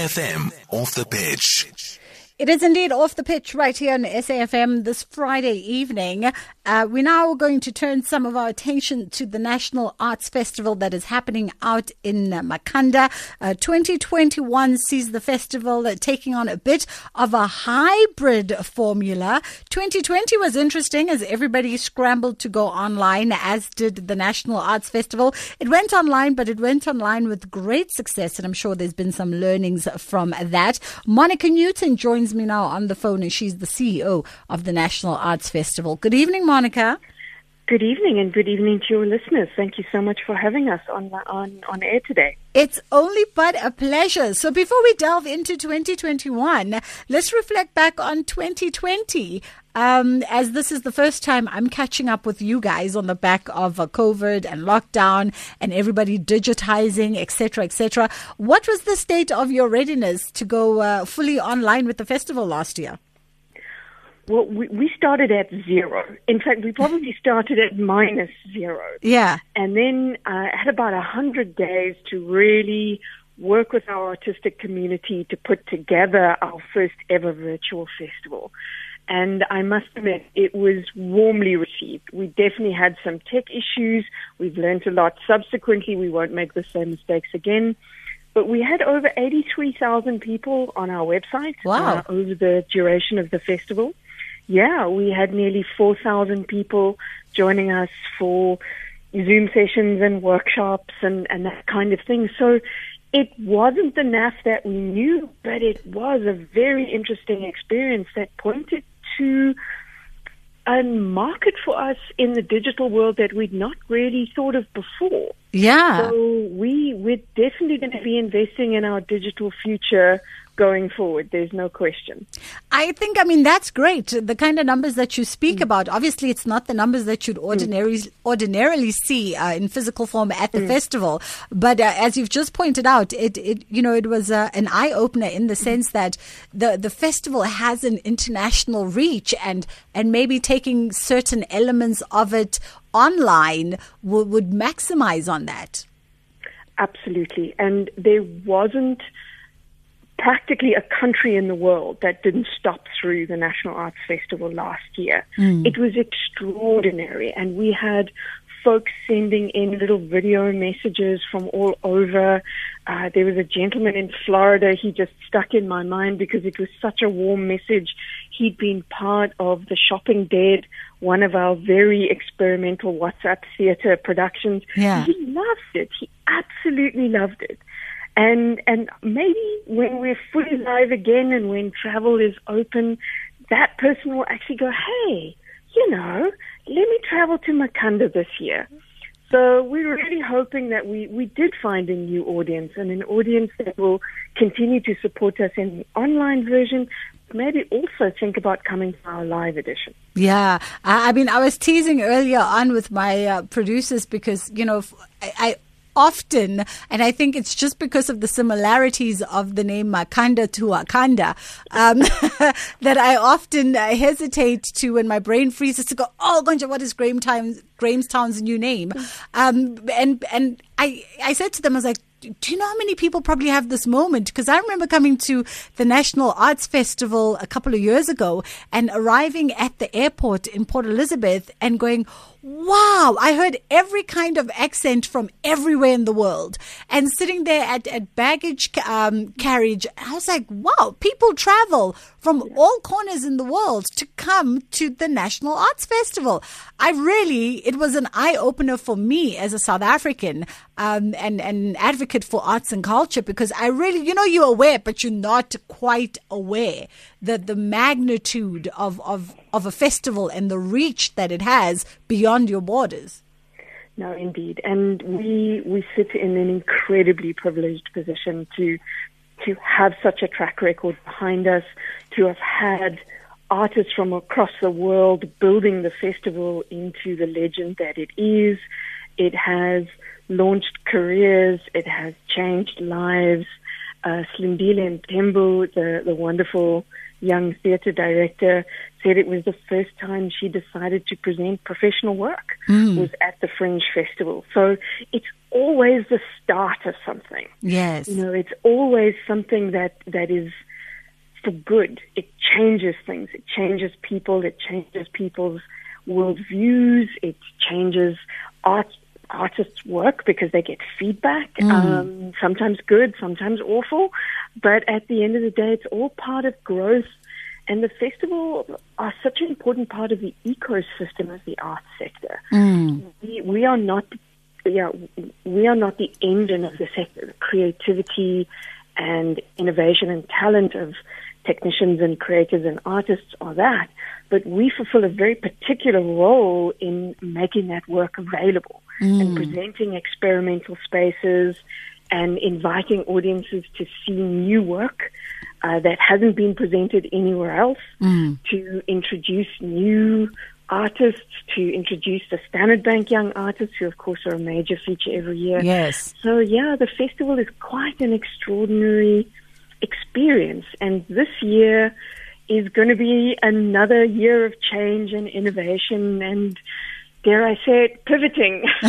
FM off the pitch. It is indeed off the pitch right here on SAFM this Friday evening. Uh, we're now going to turn some of our attention to the National Arts Festival that is happening out in uh, Makhanda. Uh, 2021 sees the festival uh, taking on a bit of a hybrid formula. 2020 was interesting as everybody scrambled to go online, as did the National Arts Festival. It went online, but it went online with great success, and I'm sure there's been some learnings from that. Monica Newton joins me now on the phone, and she's the CEO of the National Arts Festival. Good evening, Monica. Good evening, and good evening to your listeners. Thank you so much for having us on on on air today. It's only but a pleasure. So before we delve into 2021, let's reflect back on 2020. Um, as this is the first time I'm catching up with you guys on the back of a COVID and lockdown and everybody digitizing, etc., etc. What was the state of your readiness to go uh, fully online with the festival last year? Well, we, we started at zero. In fact, we probably started at minus zero. Yeah. And then uh, had about a hundred days to really work with our artistic community to put together our first ever virtual festival. And I must admit, it was warmly received. We definitely had some tech issues. We've learned a lot. Subsequently, we won't make the same mistakes again. But we had over 83,000 people on our website wow. uh, over the duration of the festival yeah, we had nearly 4,000 people joining us for Zoom sessions and workshops and, and that kind of thing. So it wasn't the NAF that we knew, but it was a very interesting experience that pointed to a market for us in the digital world that we'd not really thought of before. Yeah. So we we're definitely going to be investing in our digital future going forward. There's no question. I think, I mean, that's great. The kind of numbers that you speak mm. about. Obviously, it's not the numbers that you'd ordinarily mm. ordinarily see uh, in physical form at the mm. festival. But uh, as you've just pointed out, it, it you know, it was uh, an eye opener in the sense that the the festival has an international reach, and and maybe taking certain elements of it online would, would maximize on that. Absolutely, and there wasn't practically a country in the world that didn't stop through the National Arts Festival last year. Mm. It was extraordinary, and we had folks sending in little video messages from all over. Uh, there was a gentleman in Florida. He just stuck in my mind because it was such a warm message. He'd been part of the Shopping Dead, one of our very experimental WhatsApp theater productions. Yeah. He loved it. He absolutely loved it. And and maybe when we're fully live again and when travel is open, that person will actually go, hey, you know, let me travel to Makhanda this year. So we're really hoping that we, we did find a new audience and an audience that will continue to support us in the online version, maybe also think about coming to our live edition. Yeah, I mean, I was teasing earlier on with my uh, producers because you know I, I often, and I think it's just because of the similarities of the name Makhanda to Wakanda, um, that I often uh, hesitate to, when my brain freezes, to go, oh, Gonja, what is Grahamstown's, Grahamstown's new name? Um, and, and I, I said to them, I was like, do you know how many people probably have this moment? Because I remember coming to the National Arts Festival a couple of years ago and arriving at the airport in Port Elizabeth and going, wow, I heard every kind of accent from everywhere in the world. And sitting there at, at baggage um, carriage, I was like, wow, people travel from all corners in the world to come to the National Arts Festival. I really, it was an eye opener for me as a South African um, and, and an advocate for arts and culture because I really, you know, you're aware, but you're not quite aware that the magnitude of, of, of a festival and the reach that it has beyond your borders. No, indeed, and we we sit in an incredibly privileged position to to have such a track record behind us, to have had artists from across the world building the festival into the legend that it is. It has launched careers. It has changed lives. Uh, Slindile Mthembu, the, the wonderful young theatre director, said it was the first time she decided to present professional work mm. was at the Fringe Festival. So it's always the start of something. Yes. You know, it's always something that, that is for good. It changes things. It changes people. It changes people's worldviews. It changes art artists' work because they get feedback, Mm. um, sometimes good, sometimes awful. But at the end of the day, it's all part of growth. And the festival are such an important part of the ecosystem of the arts sector. Mm. We, we are not, yeah, we are not the engine of the sector. The creativity and innovation and talent of technicians and creators and artists are that. But we fulfill a very particular role in making that work available and presenting experimental spaces and inviting audiences to see new work uh, that hasn't been presented anywhere else, to introduce new artists, to introduce the Standard Bank Young Artists, who of course are a major feature every year. Yes. So yeah, the festival is quite an extraordinary experience, and this year is going to be another year of change and innovation and. Dare I say it, pivoting.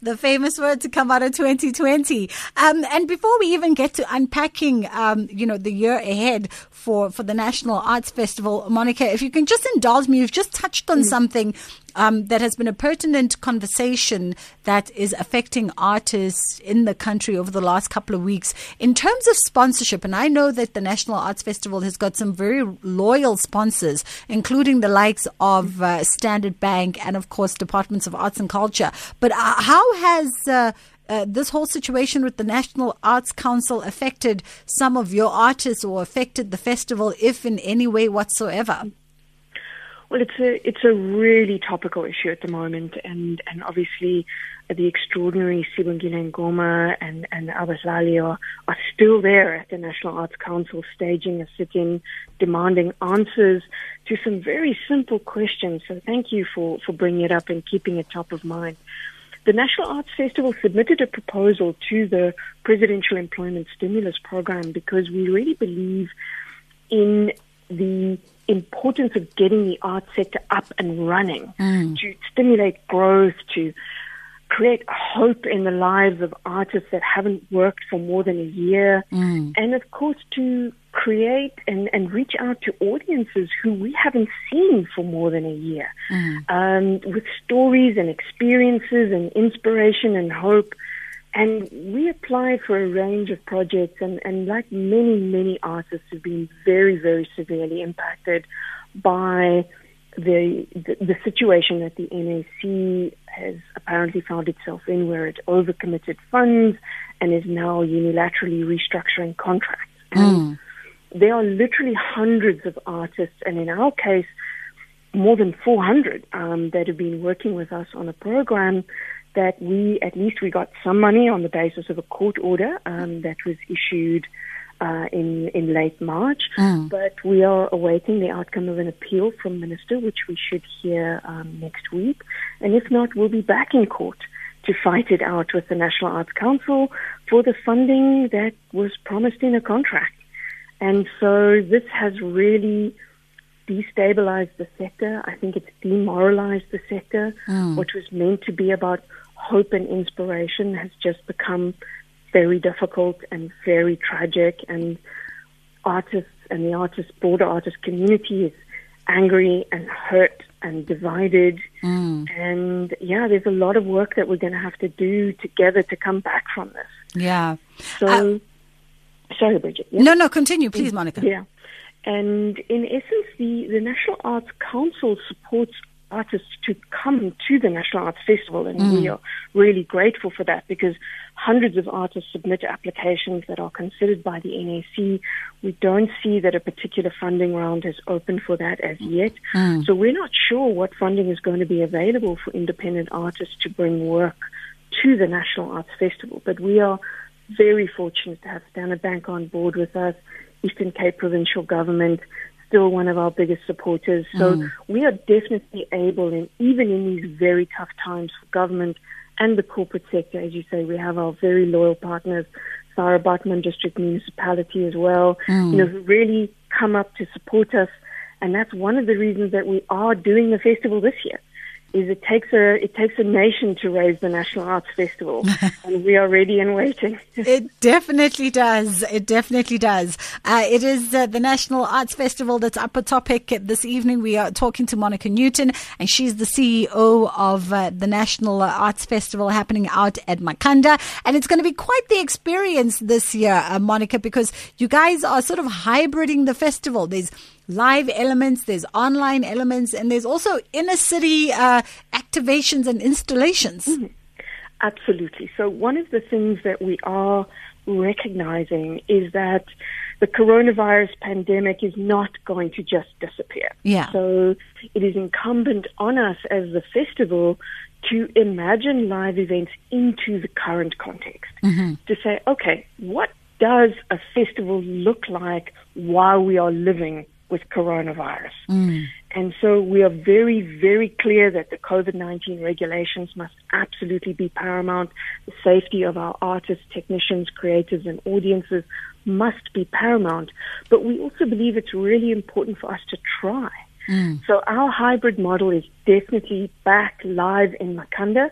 the famous word to come out of 2020. Um, and before we even get to unpacking, um, you know, the year ahead for, for the National Arts Festival, Monica, if you can just indulge me, you've just touched on something um, that has been a pertinent conversation that is affecting artists in the country over the last couple of weeks. In terms of sponsorship, and I know that the National Arts Festival has got some very loyal sponsors, including the likes of uh, Standard Bank and, of course, Departments of Arts and Culture. But uh, how has uh, uh, this whole situation with the National Arts Council affected some of your artists or affected the festival, if in any way whatsoever? Well, it's a it's a really topical issue at the moment, and and obviously uh, the extraordinary Sibongile Ngoma and and Albert Lali are, are still there at the National Arts Council, staging a sit-in, demanding answers to some very simple questions. So thank you for for bringing it up and keeping it top of mind. The National Arts Festival submitted a proposal to the Presidential Employment Stimulus Program because we really believe in the importance of getting the art sector up and running mm. to stimulate growth, to create hope in the lives of artists that haven't worked for more than a year, mm. and of course to create and, and reach out to audiences who we haven't seen for more than a year um, with stories and experiences and inspiration and hope. And we apply for a range of projects, and, and like many, many artists have been very, very severely impacted by the, the, the situation that the NAC has apparently found itself in, where it overcommitted funds and is now unilaterally restructuring contracts. And there are literally hundreds of artists, and in our case, more than 400 um, that have been working with us on a program that we, at least we got some money on the basis of a court order um, that was issued uh, in, in late March. But we are awaiting the outcome of an appeal from Minister, which we should hear um, next week. And if not, we'll be back in court to fight it out with the National Arts Council for the funding that was promised in a contract. And so this has really destabilized the sector. I think it's demoralized the sector. Mm. What was meant to be about hope and inspiration has just become very difficult and very tragic. And artists and the artist, broader artist community is angry and hurt and divided. Mm. And yeah, there's a lot of work that we're going to have to do together to come back from this. Yeah. So, sorry, Bridget. Yeah? No, no, continue, please, Monica. Yeah. And in essence, the, the National Arts Council supports artists to come to the National Arts Festival, and we mm. are really grateful for that because hundreds of artists submit applications that are considered by the NAC. We don't see that a particular funding round has opened for that as yet. Mm. So we're not sure what funding is going to be available for independent artists to bring work to the National Arts Festival. But we are very fortunate to have Standard Bank on board with us, Eastern Cape Provincial Government, still one of our biggest supporters. So mm. we are definitely able, and even in these very tough times for government and the corporate sector, as you say, we have our very loyal partners, Sarah Baartman District Municipality as well, mm. you know, who really come up to support us. And that's one of the reasons that we are doing the festival this year is it takes a it takes a nation to raise the National Arts Festival, and we are ready and waiting. it definitely does. It definitely does. Uh, it is uh, the National Arts Festival that's up a topic this evening. We are talking to Monica Newton, and she's the CEO of uh, the National Arts Festival happening out at Makhanda, and it's going to be quite the experience this year, uh, Monica, because you guys are sort of hybriding the festival. There's live elements, there's online elements, and there's also inner city uh, activations and installations. Mm-hmm. Absolutely. So, one of the things that we are recognizing is that the coronavirus pandemic is not going to just disappear. Yeah. So, it is incumbent on us as the festival to imagine live events into the current context. Mm-hmm. To say, okay, what does a festival look like while we are living with coronavirus. Mm. And so we are very, very clear that the COVID 19 regulations must absolutely be paramount. The safety of our artists, technicians, creators, and audiences must be paramount. But we also believe it's really important for us to try. Mm. So our hybrid model is definitely back live in Makhanda,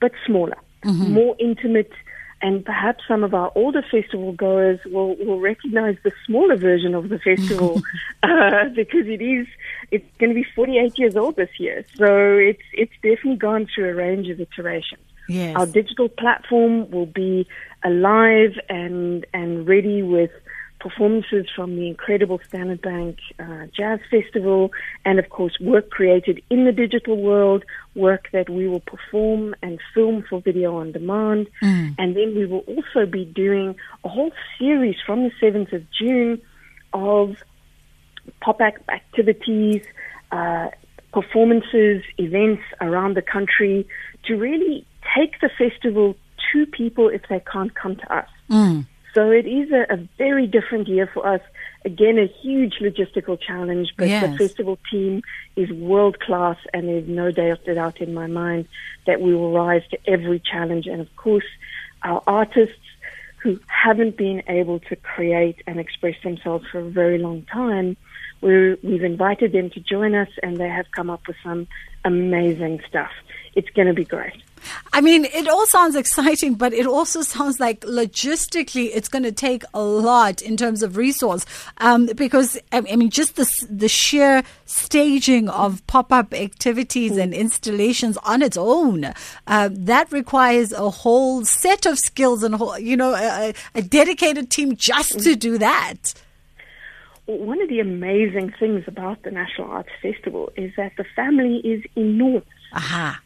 but smaller, mm-hmm. more intimate and perhaps some of our older festival goers will, will recognize the smaller version of the festival uh, because it is it's going to be 48 years old this year. So it's it's definitely gone through a range of iterations. Yes. Our digital platform will be alive and and ready with performances from the incredible Standard Bank uh, Jazz Festival, and of course, work created in the digital world, work that we will perform and film for video on demand. Mm. And then we will also be doing a whole series from the 7th of June of pop up activities, uh, performances, events around the country to really take the festival to people if they can't come to us. Mm. So it is a, a, very different year for us. Again, a huge logistical challenge, but yes. the festival team is world class, and there's no doubt in my mind that we will rise to every challenge. And of course, our artists who haven't been able to create and express themselves for a very long time, we we've invited them to join us, and they have come up with some amazing stuff. It's going to be great. I mean, it all sounds exciting, but it also sounds like logistically it's going to take a lot in terms of resource. Um, because, I mean, just the, the sheer staging of pop up activities and installations on its own, uh, that requires a whole set of skills and, whole, you know, a, a dedicated team just to do that. One of the amazing things about the National Arts Festival is that the family is enormous.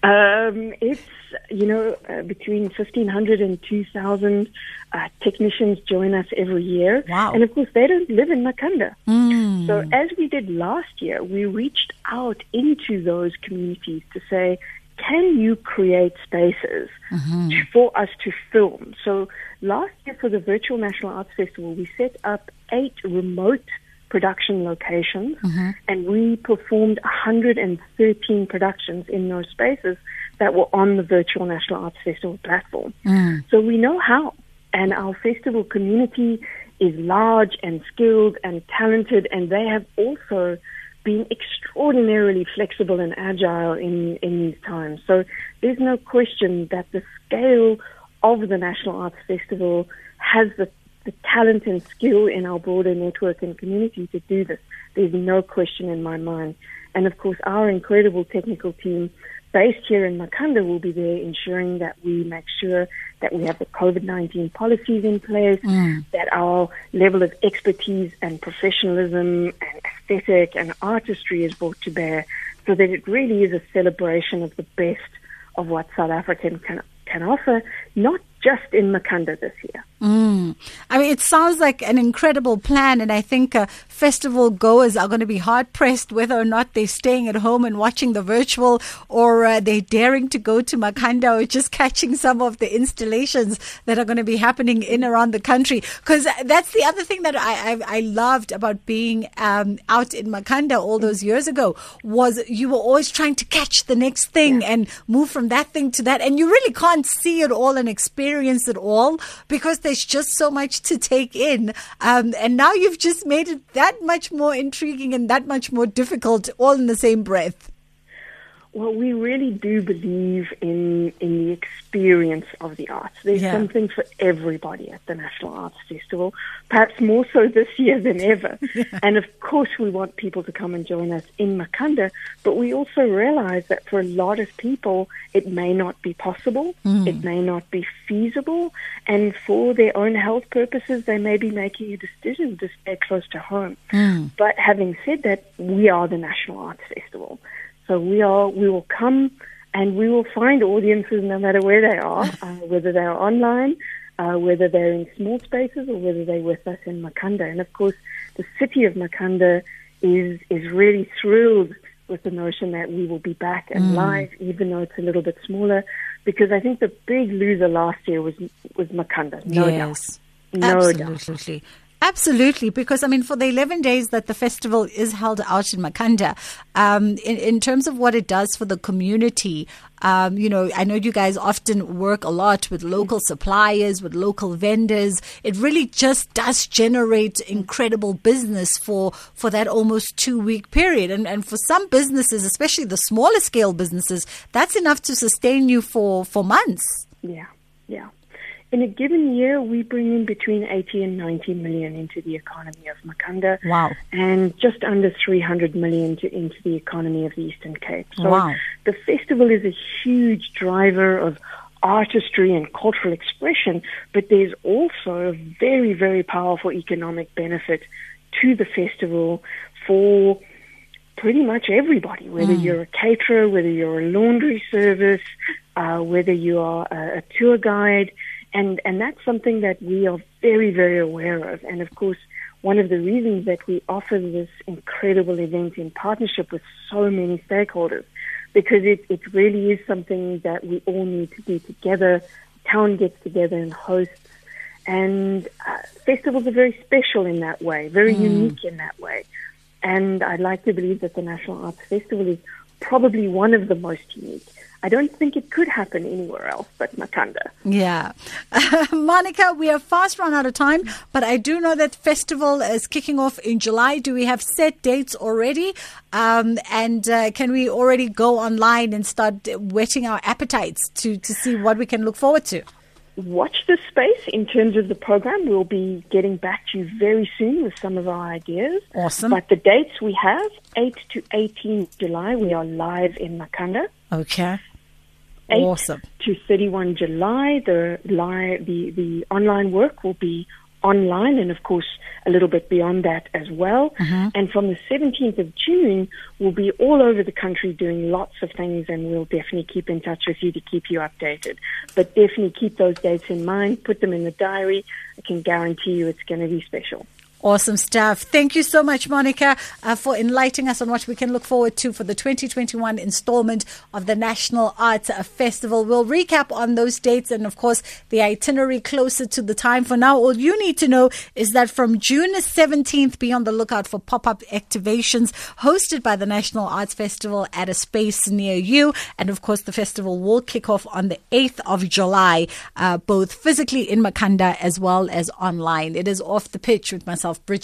Um, it's, you know, uh, between 1,500 and 2,000 uh, technicians join us every year. Wow. And of course, they don't live in Makhanda. Mm. So, as we did last year, we reached out into those communities to say, can you create spaces mm-hmm. for us to film? So, last year for the Virtual National Arts Festival, we set up eight remote production locations, mm-hmm. and we performed 113 productions in those spaces that were on the virtual National Arts Festival platform. Mm. So we know how, and our festival community is large and skilled and talented, and they have also been extraordinarily flexible and agile in, in these times. So there's no question that the scale of the National Arts Festival has the the talent and skill in our broader network and community to do this. There's no question in my mind. And of course, our incredible technical team based here in Makhanda will be there ensuring that we make sure that we have the COVID-19 policies in place, mm. that our level of expertise and professionalism and aesthetic and artistry is brought to bear so that it really is a celebration of the best of what South African can, can offer, not just in Makhanda this year. Mm. I mean, it sounds like an incredible plan, and I think uh, festival goers are going to be hard pressed whether or not they're staying at home and watching the virtual, or uh, they're daring to go to Makhanda or just catching some of the installations that are going to be happening in around the country. Because that's the other thing that I, I, I loved about being um, out in Makhanda all those years ago was you were always trying to catch the next thing yeah. and move from that thing to that, and you really can't see it all and experience it all because there's just so much to take in. Um, and now you've just made it that much more intriguing and that much more difficult all in the same breath. Well, we really do believe in in the experience of the arts. There's Yeah. something for everybody at the National Arts Festival, perhaps more so this year than ever. And of course, we want people to come and join us in Makhanda, but we also realize that for a lot of people, it may not be possible, mm. it may not be feasible, and for their own health purposes, they may be making a decision to stay close to home. Mm. But having said that, we are the National Arts Festival. So we are, we will come and we will find audiences no matter where they are, uh, whether they're online, uh, whether they're in small spaces or whether they're with us in Makhanda. And of course, the city of Makhanda is, is really thrilled with the notion that we will be back and live, even though it's a little bit smaller, because I think the big loser last year was, was Makhanda. No yes. doubt. No doubt. Absolutely. Because I mean, for the 11 days that the festival is held out in Makhanda, um, in, in terms of what it does for the community, um, you know, I know you guys often work a lot with local suppliers, with local vendors. It really just does generate incredible business for, for that almost two week period. And, and for some businesses, especially the smaller scale businesses, that's enough to sustain you for, for months. Yeah, yeah. In a given year, we bring in between 80 and 90 million into the economy of Makhanda. Wow. And just under 300 million to, into the economy of the Eastern Cape. So Wow. the festival is a huge driver of artistry and cultural expression, but there's also a very, very powerful economic benefit to the festival for pretty much everybody, whether you're a caterer, whether you're a laundry service, uh, whether you are a, a tour guide, and and that's something that we are very very aware of. And of course, one of the reasons that we offer this incredible event in partnership with so many stakeholders, because it it really is something that we all need to do together. Town gets together and hosts. And uh, festivals are very special in that way, very unique in that way. And I'd like to believe that the National Arts Festival is probably one of the most unique. I don't think it could happen anywhere else but Makhanda. Yeah. Monica, we have fast run out of time, but I do know that festival is kicking off in July. Do we have set dates already? Um, and uh, can we already go online and start whetting our appetites to, to see what we can look forward to? Watch this space in terms of the program. We'll be getting back to you very soon with some of our ideas. Awesome. But the dates we have, 8 to 18 July, we are live in Makhanda. Okay. 8 Awesome. to 31 July, the live, the, the online work will be online and of course a little bit beyond that as well. Uh-huh. And from the 17th of June, we'll be all over the country doing lots of things and we'll definitely keep in touch with you to keep you updated. But definitely keep those dates in mind, put them in the diary. I can guarantee you it's going to be special. Awesome stuff. Thank you so much, Monica, uh, for enlightening us on what we can look forward to for the 2021 installment of the National Arts Festival. We'll recap on those dates and, of course, the itinerary closer to the time. For now, all you need to know is that from June 17th, be on the lookout for pop up activations hosted by the National Arts Festival at a space near you. And, of course, the festival will kick off on the 8th of July, uh, both physically in Makhanda as well as online. It is off the pitch with myself, Bridget.